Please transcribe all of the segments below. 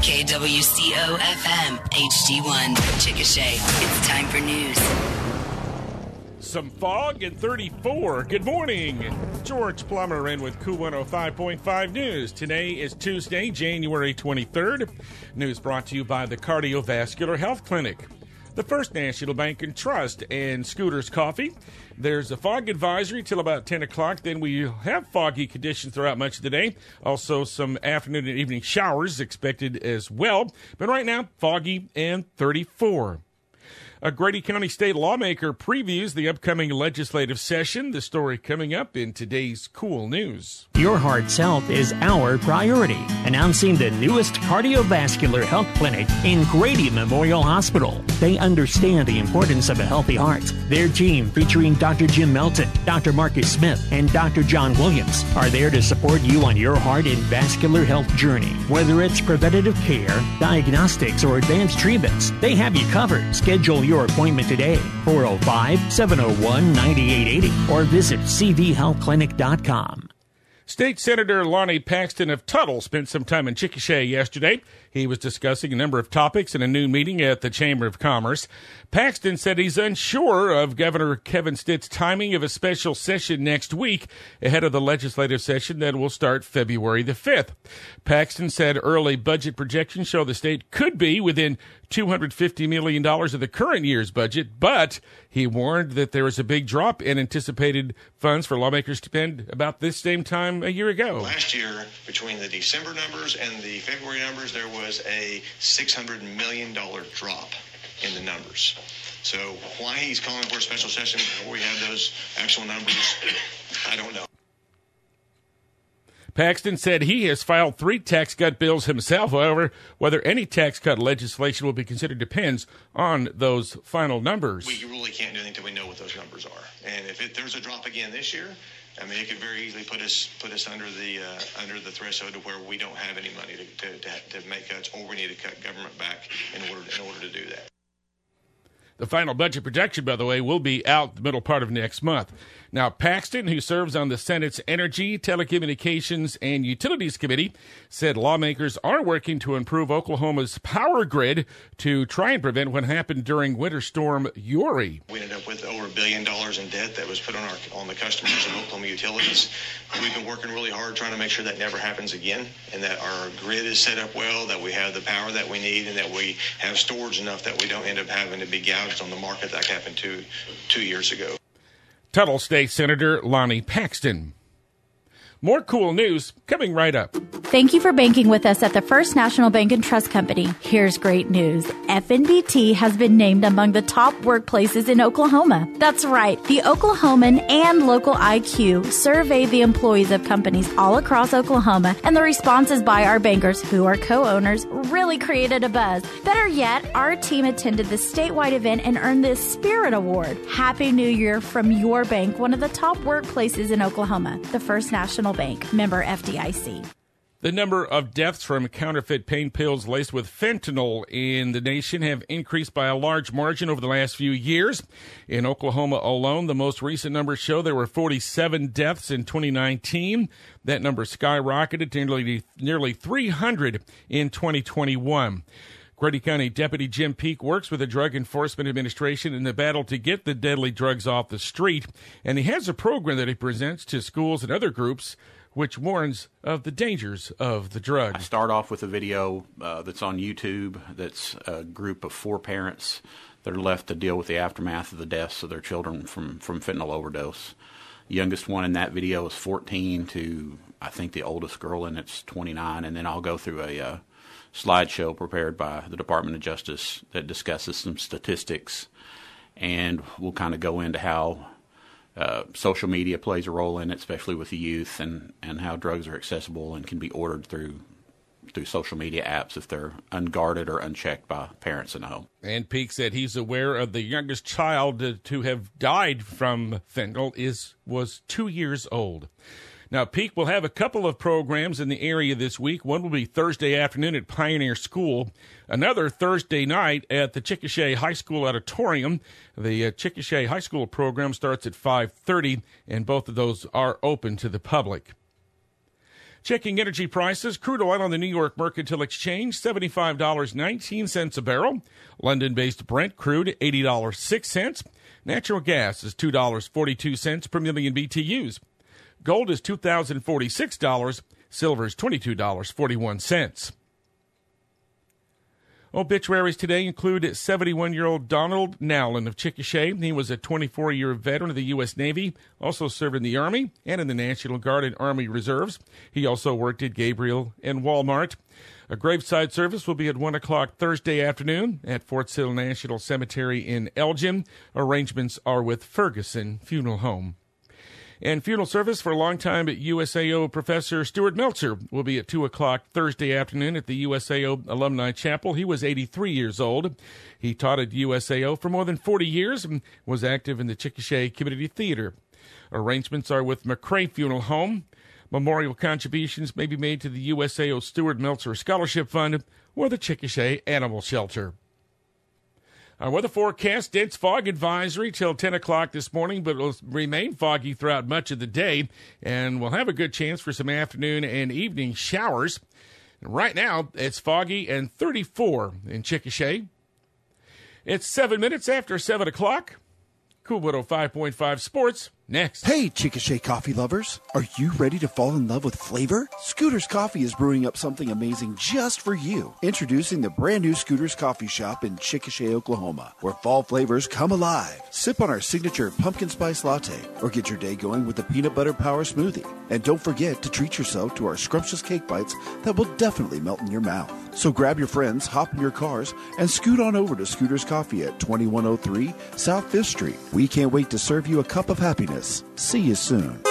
KWCO FM HD1 Chickasha. It's time for news. Some fog and 34. Good morning. George Plummer in with KOOL 105.5 News. Today is Tuesday, January 23rd. News brought to you by the Cardiovascular Health Clinic the First National Bank and Trust, and Scooters Coffee. There's a fog advisory till about 10 o'clock. Then we have foggy conditions throughout much of the day. Also, some afternoon and evening showers expected as well. But right now, foggy and 34. A Grady County state lawmaker previews the upcoming legislative session. The story coming up in today's KOOL News. Your heart's health is our priority. Announcing the newest cardiovascular health clinic in Grady Memorial Hospital. They understand the importance of a healthy heart. Their team, featuring Dr. Jim Melton, Dr. Marcus Smith, and Dr. John Williams, are there to support you on your heart and vascular health journey. Whether it's preventative care, diagnostics, or advanced treatments, they have you covered. Schedule your appointment today, 405 701 9880, or visit cvhealthclinic.com. State Senator Lonnie Paxton of Tuttle spent some time in Chickasha yesterday. He was discussing a number of topics in a noon meeting at the Chamber of Commerce. Paxton said he's unsure of Governor Kevin Stitt's timing of a special session next week ahead of the legislative session that will start February the 5th. Paxton said early budget projections show the state could be within $250 million of the current year's budget, but he warned that there was a big drop in anticipated funds for lawmakers to spend about this same time a year ago. Last year, between the December numbers and the February numbers, there was a $600 million drop in the numbers. So why he's calling for a special session before we have those actual numbers, I don't know. Paxton said he has filed three tax cut bills himself. However, whether any tax cut legislation will be considered depends on those final numbers. We really can't do anything until we know what those numbers are. And if it, there's a drop again this year, I mean, it could very easily put us put us under the uh, under the threshold to where we don't have any money to, to, to, to make cuts, or we need to cut government back in order in order to do that. The final budget projection, by the way, will be out the middle part of next month. Now, Paxton, who serves on the Senate's Energy, Telecommunications, and Utilities Committee, said lawmakers are working to improve Oklahoma's power grid to try and prevent what happened during Winter Storm Uri. We ended up with over a billion dollars in debt that was put on our on the customers of Oklahoma Utilities. We've been working really hard trying to make sure that never happens again, and that our grid is set up well, that we have the power that we need, and that we have storage enough that we don't end up having to be gouged on the market like happened two two years ago. Tuttle State Senator Lonnie Paxton. More cool news coming right up. Thank you for banking with us at the First National Bank and Trust Company. Here's great news. FNBT has been named among the top workplaces in Oklahoma. That's right. The Oklahoman and Local IQ survey the employees of companies all across Oklahoma, and the responses by our bankers, who are co-owners, really created a buzz. Better yet, our team attended the statewide event and earned the Spirit Award. Happy New Year from your bank, one of the top workplaces in Oklahoma, the First National Bank, member FDIC. The number of deaths from counterfeit pain pills laced with fentanyl in the nation have increased by a large margin over the last few years. In Oklahoma alone, the most recent numbers show there were 47 deaths in 2019. That number skyrocketed to nearly, nearly 300 in 2021. Grady County Deputy Jim Peak works with the Drug Enforcement Administration in the battle to get the deadly drugs off the street, and he has a program that he presents to schools and other groups which warns of the dangers of the drug. I start off with a video uh, that's on YouTube that's a group of four parents that are left to deal with the aftermath of the deaths of their children from, from fentanyl overdose. Youngest one in that video is 14 to, I think the oldest girl in it's 29, and then I'll go through a uh, slideshow prepared by the Department of Justice that discusses some statistics, and we'll kind of go into how uh, social media plays a role in it, especially with the youth, and, and how drugs are accessible and can be ordered through through social media apps if they're unguarded or unchecked by parents in the home. And Peak said he's aware of the youngest child to have died from fentanyl is was two years old. Now, Peak will have a couple of programs in the area this week. One will be Thursday afternoon at Pioneer School. Another Thursday night at the Chickasha High School Auditorium. The uh, Chickasha High School program starts at 5:30, and both of those are open to the public. Checking energy prices, crude oil on the New York Mercantile Exchange, $75.19 a barrel. London based Brent crude, $80.06. Natural gas is $2.42 per million BTUs. Gold is $2,046. Silver is $22.41. Obituaries today include 71 year old Donald Nowlin of Chickasha. He was a 24 year veteran of the U.S. Navy, also served in the Army and in the National Guard and Army Reserves. He also worked at Gabriel and Walmart. A graveside service will be at 1 o'clock Thursday afternoon at Fort Sill National Cemetery in Elgin. Arrangements are with Ferguson Funeral Home. And funeral service for a longtime at USAO professor Stuart Meltzer will be at 2 o'clock Thursday afternoon at the USAO Alumni Chapel. He was 83 years old. He taught at USAO for more than 40 years and was active in the Chickasha Community Theater. Arrangements are with McCray Funeral Home. Memorial contributions may be made to the USAO Stuart Meltzer Scholarship Fund or the Chickasha Animal Shelter. Our weather forecast dense fog advisory till 10 o'clock this morning, but will remain foggy throughout much of the day, and we'll have a good chance for some afternoon and evening showers. Right now, it's foggy and 34 in Chickasha. It's seven minutes after 7 o'clock. KOOL 105.5 Sports next. Hey, Chickasha coffee lovers. Are you ready to fall in love with flavor? Scooter's Coffee is brewing up something amazing just for you. Introducing the brand new Scooter's Coffee Shop in Chickasha, Oklahoma, where fall flavors come alive. Sip on our signature pumpkin spice latte or get your day going with a peanut butter power smoothie. And don't forget to treat yourself to our scrumptious cake bites that will definitely melt in your mouth. So grab your friends, hop in your cars, and scoot on over to Scooter's Coffee at 2103 South 5th Street. We can't wait to serve you a cup of happiness. See you soon.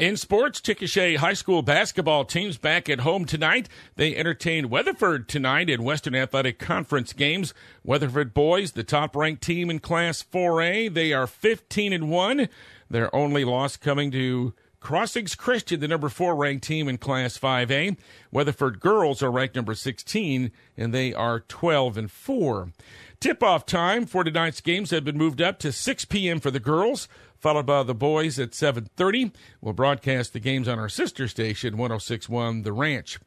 In sports, Chickasha High School basketball teams back at home tonight. They entertain Weatherford tonight in Western Athletic Conference games. Weatherford boys, the top-ranked team in Class 4A, they are 15 and one. Their only loss coming to Crossings Christian, the number four ranked team in Class 5A. Weatherford girls are ranked number 16, and they are 12 and four. Tip-off time for tonight's games have been moved up to 6 p.m. for the girls followed by the boys at 7.30. We'll broadcast the games on our sister station, 1061 The Ranch.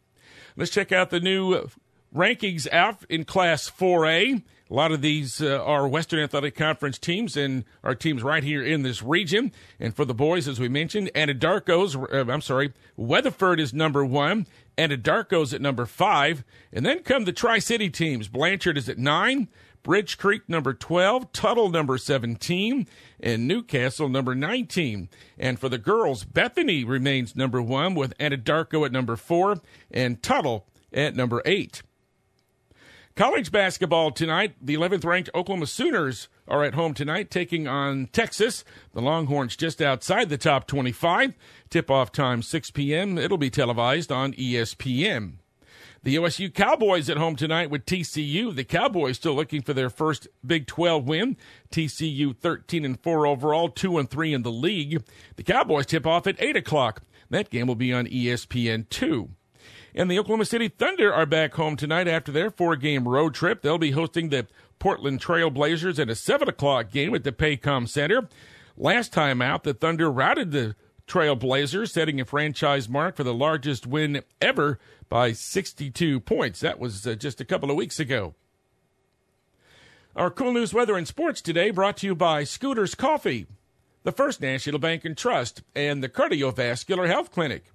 Let's check out the new rankings out in Class 4A. A lot of these uh, are Western Athletic Conference teams and are teams right here in this region. And for the boys, as we mentioned, Anadarko's, uh, I'm sorry, Weatherford is number one. Anadarko's at number five. And then come the Tri City teams. Blanchard is at nine. Bridge Creek number 12, Tuttle number 17, and Newcastle number 19. And for the girls, Bethany remains number one with Anadarko at number four and Tuttle at number eight. College basketball tonight. The 11th ranked Oklahoma Sooners are at home tonight taking on Texas. The Longhorns just outside the top 25. Tip off time 6 p.m. It'll be televised on ESPN. The OSU Cowboys at home tonight with TCU. The Cowboys still looking for their first Big 12 win. TCU 13 and 4 overall, 2 and 3 in the league. The Cowboys tip off at 8 o'clock. That game will be on ESPN 2. And the Oklahoma City Thunder are back home tonight after their four game road trip. They'll be hosting the Portland Trail Blazers in a 7 o'clock game at the Paycom Center. Last time out, the Thunder routed the Trailblazers, setting a franchise mark for the largest win ever by 62 points. That was uh, just a couple of weeks ago. Our cool news weather and sports today brought to you by Scooters Coffee, the First National Bank and Trust, and the Cardiovascular Health Clinic.